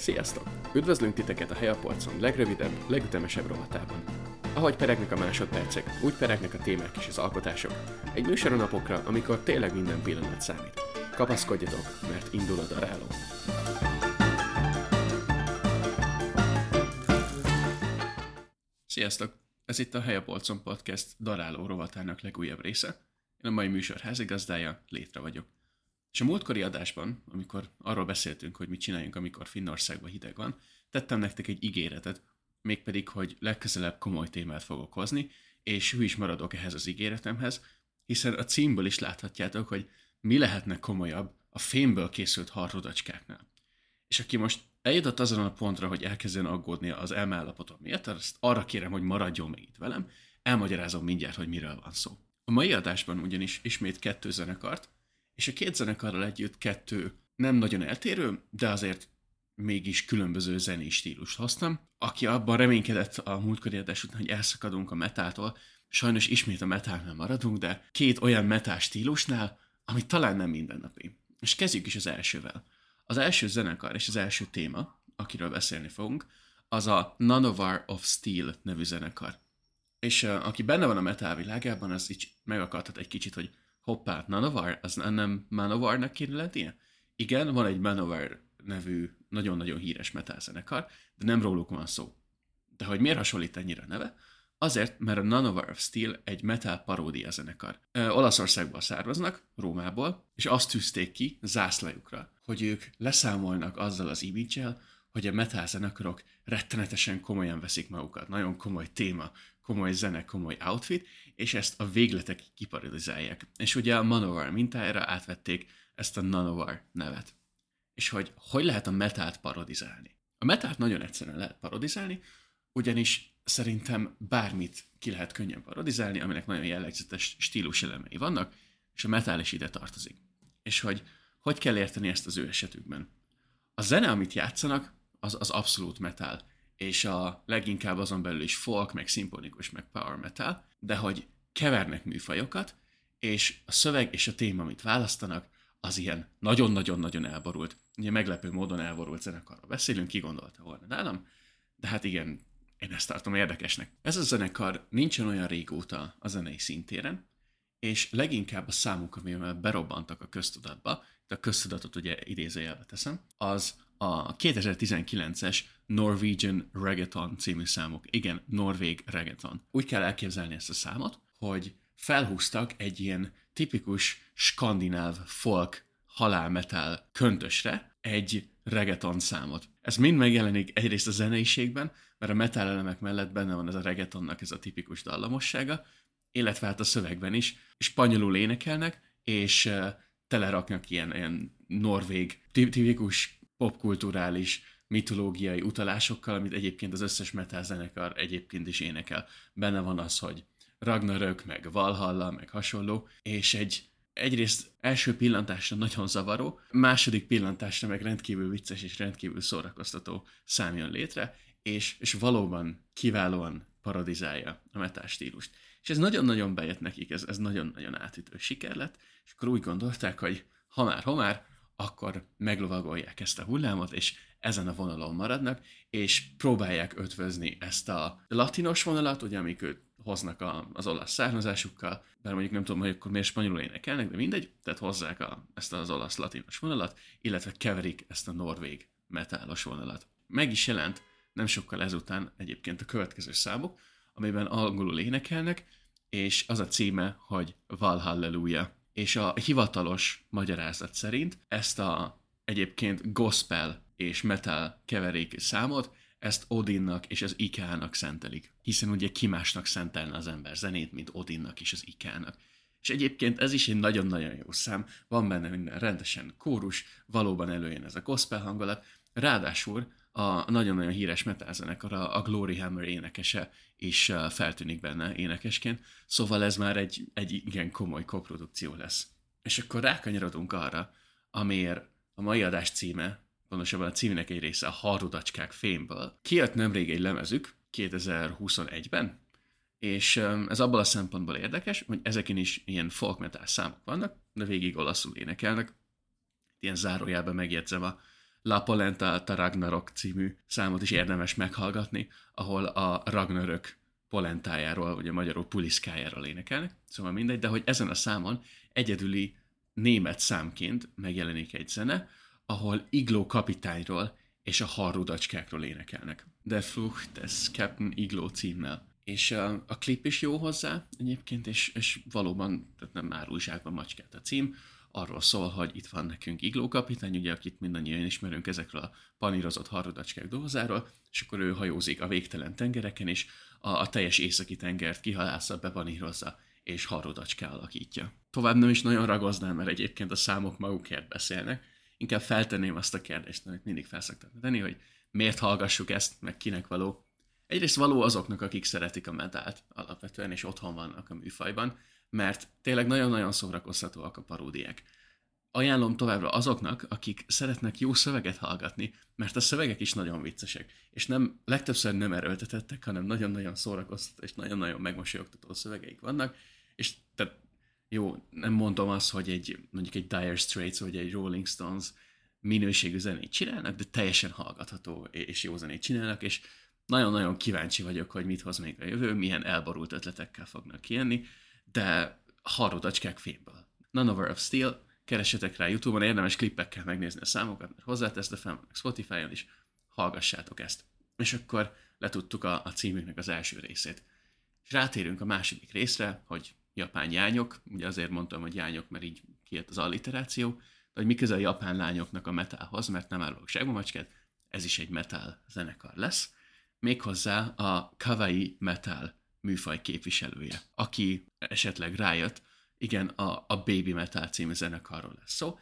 Sziasztok! Üdvözlünk titeket a Helyapolcon legrövidebb, legütemesebb rovatában. Ahogy peregnek a másodpercek, úgy peregnek a témák és az alkotások. Egy műsor a napokra, amikor tényleg minden pillanat számít. Kapaszkodjatok, mert indul a daráló. Sziasztok! Ez itt a Helyapolcon Podcast daráló rovatának legújabb része. Én a mai műsor házigazdája, Létre vagyok. És a múltkori adásban, amikor arról beszéltünk, hogy mit csináljunk, amikor Finnországban hideg van, tettem nektek egy ígéretet, mégpedig, hogy legközelebb komoly témát fogok hozni, és hű is maradok ehhez az ígéretemhez, hiszen a címből is láthatjátok, hogy mi lehetne komolyabb a fémből készült harrodacskáknál. És aki most eljutott azon a pontra, hogy elkezdjen aggódni az elmeállapotom miatt, azt arra kérem, hogy maradjon még itt velem, elmagyarázom mindjárt, hogy miről van szó. A mai adásban ugyanis ismét kettő zenekart, és a két zenekarral együtt kettő nem nagyon eltérő, de azért mégis különböző zenés stílust hoztam. Aki abban reménykedett a múltkori adás után, hogy elszakadunk a metától, sajnos ismét a metálnál maradunk, de két olyan metál stílusnál, ami talán nem mindennapi. És kezdjük is az elsővel. Az első zenekar és az első téma, akiről beszélni fogunk, az a Nanovar of Steel nevű zenekar. És uh, aki benne van a metal világában, az így megakadhat egy kicsit, hogy hoppá, Nanovar, az nem Manovarnak kéne lennie? Igen, van egy Manovar nevű nagyon-nagyon híres metal zenekar, de nem róluk van szó. De hogy miért hasonlít ennyire a neve? Azért, mert a Nanovar of Steel egy metal paródia zenekar. Ö, Olaszországból származnak, Rómából, és azt tűzték ki zászlajukra, hogy ők leszámolnak azzal az image hogy a metal zenekarok rettenetesen komolyan veszik magukat. Nagyon komoly téma, komoly zene, komoly outfit, és ezt a végletek kiparodizálják. És ugye a Manowar mintájára átvették ezt a Nanovar nevet. És hogy hogy lehet a metált parodizálni? A metált nagyon egyszerűen lehet parodizálni, ugyanis szerintem bármit ki lehet könnyen parodizálni, aminek nagyon jellegzetes stílus elemei vannak, és a metal is ide tartozik. És hogy hogy kell érteni ezt az ő esetükben? A zene, amit játszanak, az, az abszolút metal és a leginkább azon belül is folk, meg szimponikus, meg power metal, de hogy kevernek műfajokat, és a szöveg és a téma, amit választanak, az ilyen nagyon-nagyon-nagyon elborult. Ugye meglepő módon elborult zenekarról beszélünk, ki gondolta volna nálam, de hát igen, én ezt tartom érdekesnek. Ez a zenekar nincsen olyan régóta a zenei szintéren, és leginkább a számuk, amivel berobbantak a köztudatba, de a köztudatot ugye idézőjelbe teszem, az a 2019-es Norwegian Reggaeton című számok. Igen, Norvég Reggaeton. Úgy kell elképzelni ezt a számot, hogy felhúztak egy ilyen tipikus skandináv folk halálmetal köntösre egy reggaeton számot. Ez mind megjelenik egyrészt a zeneiségben, mert a metal elemek mellett benne van ez a reggaetonnak ez a tipikus dallamossága, illetve hát a szövegben is spanyolul énekelnek, és uh, teleraknak ilyen, ilyen norvég, tipikus popkulturális, mitológiai utalásokkal, amit egyébként az összes metal zenekar egyébként is énekel. Benne van az, hogy Ragnarök, meg Valhalla, meg hasonló, és egy egyrészt első pillantásra nagyon zavaró, második pillantásra meg rendkívül vicces és rendkívül szórakoztató szám létre, és, és valóban kiválóan parodizálja a metal stílust. És ez nagyon-nagyon bejött nekik, ez, ez nagyon-nagyon átütő siker lett, és akkor úgy gondolták, hogy ha már, ha már, akkor meglovagolják ezt a hullámot, és ezen a vonalon maradnak, és próbálják ötvözni ezt a latinos vonalat, ugye, amik őt hoznak a, az olasz származásukkal, bár mondjuk nem tudom, hogy akkor miért spanyolul énekelnek, de mindegy, tehát hozzák a, ezt az olasz latinos vonalat, illetve keverik ezt a norvég metálos vonalat. Meg is jelent nem sokkal ezután egyébként a következő számok, amiben angolul énekelnek, és az a címe, hogy Valhalleluja és a hivatalos magyarázat szerint ezt a egyébként gospel és metal keverék számot, ezt Odinnak és az Ikának szentelik. Hiszen ugye ki másnak szentelne az ember zenét, mint Odinnak és az Ikának. És egyébként ez is egy nagyon-nagyon jó szám, van benne minden rendesen kórus, valóban előjön ez a gospel hangulat, ráadásul a nagyon-nagyon híres metal a, a Glory Hammer énekese is feltűnik benne énekesként, szóval ez már egy, egy igen komoly koprodukció lesz. És akkor rákanyarodunk arra, amiért a mai adás címe, pontosabban a címnek egy része a Harudacskák fémből. Kijött nemrég egy lemezük, 2021-ben, és ez abból a szempontból érdekes, hogy ezeken is ilyen folk metal számok vannak, de végig olaszul énekelnek. Ilyen zárójában megjegyzem a La Polenta a Ragnarok című számot is érdemes meghallgatni, ahol a Ragnarök polentájáról, vagy a magyarul puliszkájáról énekelnek, szóval mindegy, de hogy ezen a számon egyedüli német számként megjelenik egy zene, ahol Igló kapitányról és a harrudacskákról énekelnek. De Flucht, ez Captain Igló címmel. És a, a klip is jó hozzá egyébként, és, és valóban, tehát nem már újságban macskát a cím, arról szól, hogy itt van nekünk Igló kapitány, ugye, akit mindannyian ismerünk ezekről a panírozott harrodacskák dobozáról, és akkor ő hajózik a végtelen tengereken, és a, a teljes északi tengert kihalásza, bepanírozza, és harrodacská alakítja. Tovább nem is nagyon ragoznám, mert egyébként a számok magukért beszélnek, inkább feltenném azt a kérdést, amit mindig felszoktam tenni, hogy miért hallgassuk ezt, meg kinek való. Egyrészt való azoknak, akik szeretik a metált alapvetően, és otthon vannak a műfajban, mert tényleg nagyon-nagyon szórakoztatóak a paródiák. Ajánlom továbbra azoknak, akik szeretnek jó szöveget hallgatni, mert a szövegek is nagyon viccesek, és nem, legtöbbször nem erőltetettek, hanem nagyon-nagyon szórakoztató és nagyon-nagyon megmosolyogtató szövegeik vannak, és tehát jó, nem mondom azt, hogy egy, mondjuk egy Dire Straits vagy egy Rolling Stones minőségű zenét csinálnak, de teljesen hallgatható és jó zenét csinálnak, és nagyon-nagyon kíváncsi vagyok, hogy mit hoz még a jövő, milyen elborult ötletekkel fognak kijönni, de harrodacskák fémből. None of Steel, keressetek rá Youtube-on, érdemes klippekkel megnézni a számokat, mert hozzátesz, fel Spotify-on is, hallgassátok ezt. És akkor letudtuk a, a címünknek az első részét. És rátérünk a második részre, hogy japán jányok, ugye azért mondtam, hogy jányok, mert így kijött az alliteráció, de hogy mi közel a japán lányoknak a metálhoz, mert nem árulok segmamacskát, ez is egy metal zenekar lesz, méghozzá a kawaii metal műfaj képviselője, aki esetleg rájött, igen, a, a Baby Metal című zenekarról lesz szó,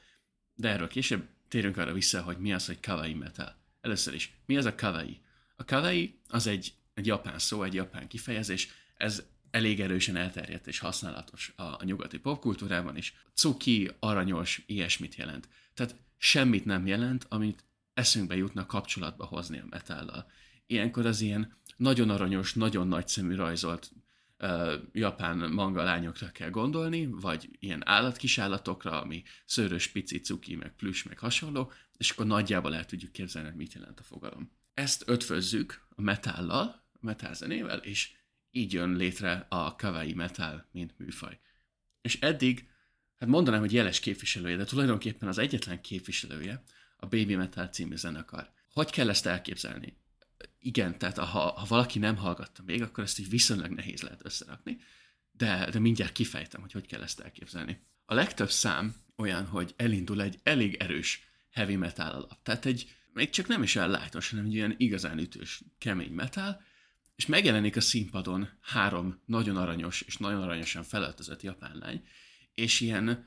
de erről később térünk arra vissza, hogy mi az, hogy kawaii metal. Először is, mi az a kawaii? A kawaii az egy, egy japán szó, egy japán kifejezés, ez elég erősen elterjedt és használatos a, a nyugati popkultúrában is. Cuki, aranyos, ilyesmit jelent. Tehát semmit nem jelent, amit eszünkbe jutna kapcsolatba hozni a metállal. Ilyenkor az ilyen nagyon aranyos, nagyon nagy szemű rajzolt uh, japán manga lányokra kell gondolni, vagy ilyen állatkisállatokra, ami szőrös, pici, cuki, meg plüss, meg hasonló, és akkor nagyjából el tudjuk képzelni, hogy mit jelent a fogalom. Ezt ötvözzük a metállal, a zenével, és így jön létre a kawaii metal, mint műfaj. És eddig, hát mondanám, hogy jeles képviselője, de tulajdonképpen az egyetlen képviselője a Baby Metal című zenekar. Hogy kell ezt elképzelni? Igen, tehát ha, ha valaki nem hallgatta még, akkor ezt így viszonylag nehéz lehet összerakni, de, de mindjárt kifejtem, hogy hogy kell ezt elképzelni. A legtöbb szám olyan, hogy elindul egy elég erős heavy metal alap. Tehát egy, még csak nem is olyan lájtos, hanem egy ilyen igazán ütős, kemény metal, és megjelenik a színpadon három nagyon aranyos és nagyon aranyosan felöltözött japán lány, és ilyen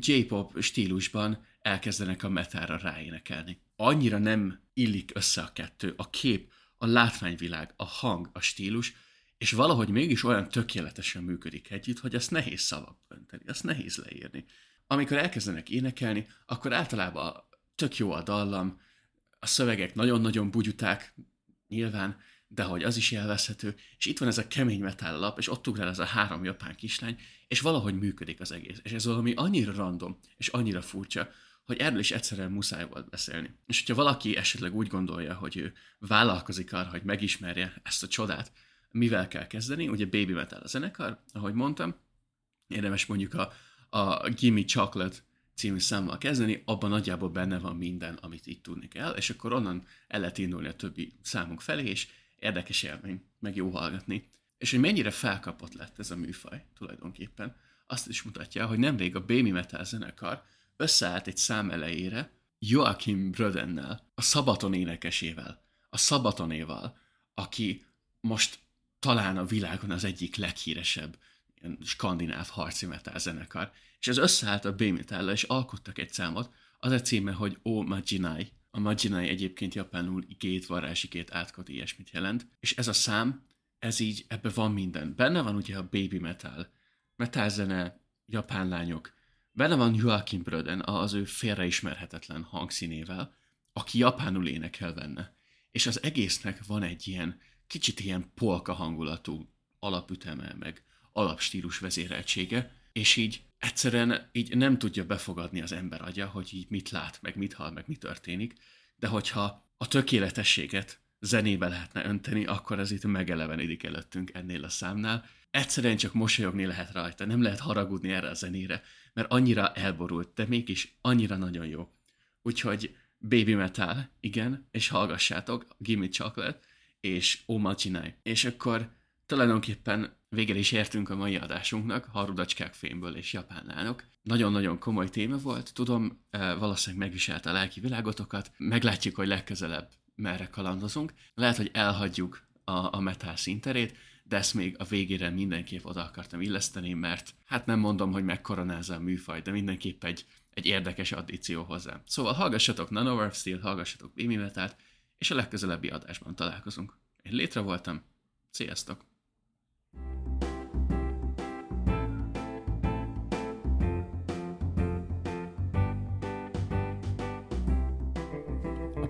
J-pop stílusban elkezdenek a metára ráénekelni. Annyira nem illik össze a kettő, a kép, a látványvilág, a hang, a stílus, és valahogy mégis olyan tökéletesen működik együtt, hogy azt nehéz szavak önteni, azt nehéz leírni. Amikor elkezdenek énekelni, akkor általában tök jó a dallam, a szövegek nagyon-nagyon bugyuták, nyilván, de hogy az is élvezhető, és itt van ez a kemény metal lap, és ott ugrál ez a három japán kislány, és valahogy működik az egész. És ez valami annyira random, és annyira furcsa, hogy erről is egyszerűen muszáj volt beszélni. És hogyha valaki esetleg úgy gondolja, hogy ő vállalkozik arra, hogy megismerje ezt a csodát, mivel kell kezdeni, ugye Baby Metal a zenekar, ahogy mondtam, érdemes mondjuk a, a Gimme Chocolate című számmal kezdeni, abban nagyjából benne van minden, amit itt tudni kell, és akkor onnan el lehet indulni a többi számunk felé, és érdekes élmény, meg jó hallgatni. És hogy mennyire felkapott lett ez a műfaj tulajdonképpen, azt is mutatja, hogy nemrég a Baby Metal zenekar összeállt egy szám elejére Joachim Brödennel, a Szabaton énekesével, a Szabatonéval, aki most talán a világon az egyik leghíresebb ilyen skandináv harci metal zenekar, és ez összeállt a metal és alkottak egy számot, az a címe, hogy O Majinai, a Majinai egyébként japánul igét, varázsikét, átkot, ilyesmit jelent. És ez a szám, ez így, ebbe van minden. Benne van ugye a baby metal, metal zene, japán lányok. Benne van Joachim Bröden, az ő félreismerhetetlen hangszínével, aki japánul énekel benne. És az egésznek van egy ilyen, kicsit ilyen polka hangulatú alapüteme, meg alapstílus vezéreltsége, és így egyszerűen így nem tudja befogadni az ember agya, hogy így mit lát, meg mit hall, meg mi történik, de hogyha a tökéletességet zenébe lehetne önteni, akkor ez itt megelevenedik előttünk ennél a számnál. Egyszerűen csak mosolyogni lehet rajta, nem lehet haragudni erre a zenére, mert annyira elborult, de mégis annyira nagyon jó. Úgyhogy Baby Metal, igen, és hallgassátok, Gimme Chocolate, és Oma Csinálj. És akkor tulajdonképpen végre is értünk a mai adásunknak, harudacskák fémből és japánálnok. Nagyon-nagyon komoly téma volt, tudom, eh, valószínűleg megviselte a lelki világotokat, meglátjuk, hogy legközelebb merre kalandozunk. Lehet, hogy elhagyjuk a, a metal szinterét, de ezt még a végére mindenképp oda akartam illeszteni, mert hát nem mondom, hogy megkoronázza a műfaj, de mindenképp egy, egy érdekes addíció hozzá. Szóval hallgassatok Nanowar Steel, hallgassatok Bimi Metalt, és a legközelebbi adásban találkozunk. Én létre voltam, sziasztok!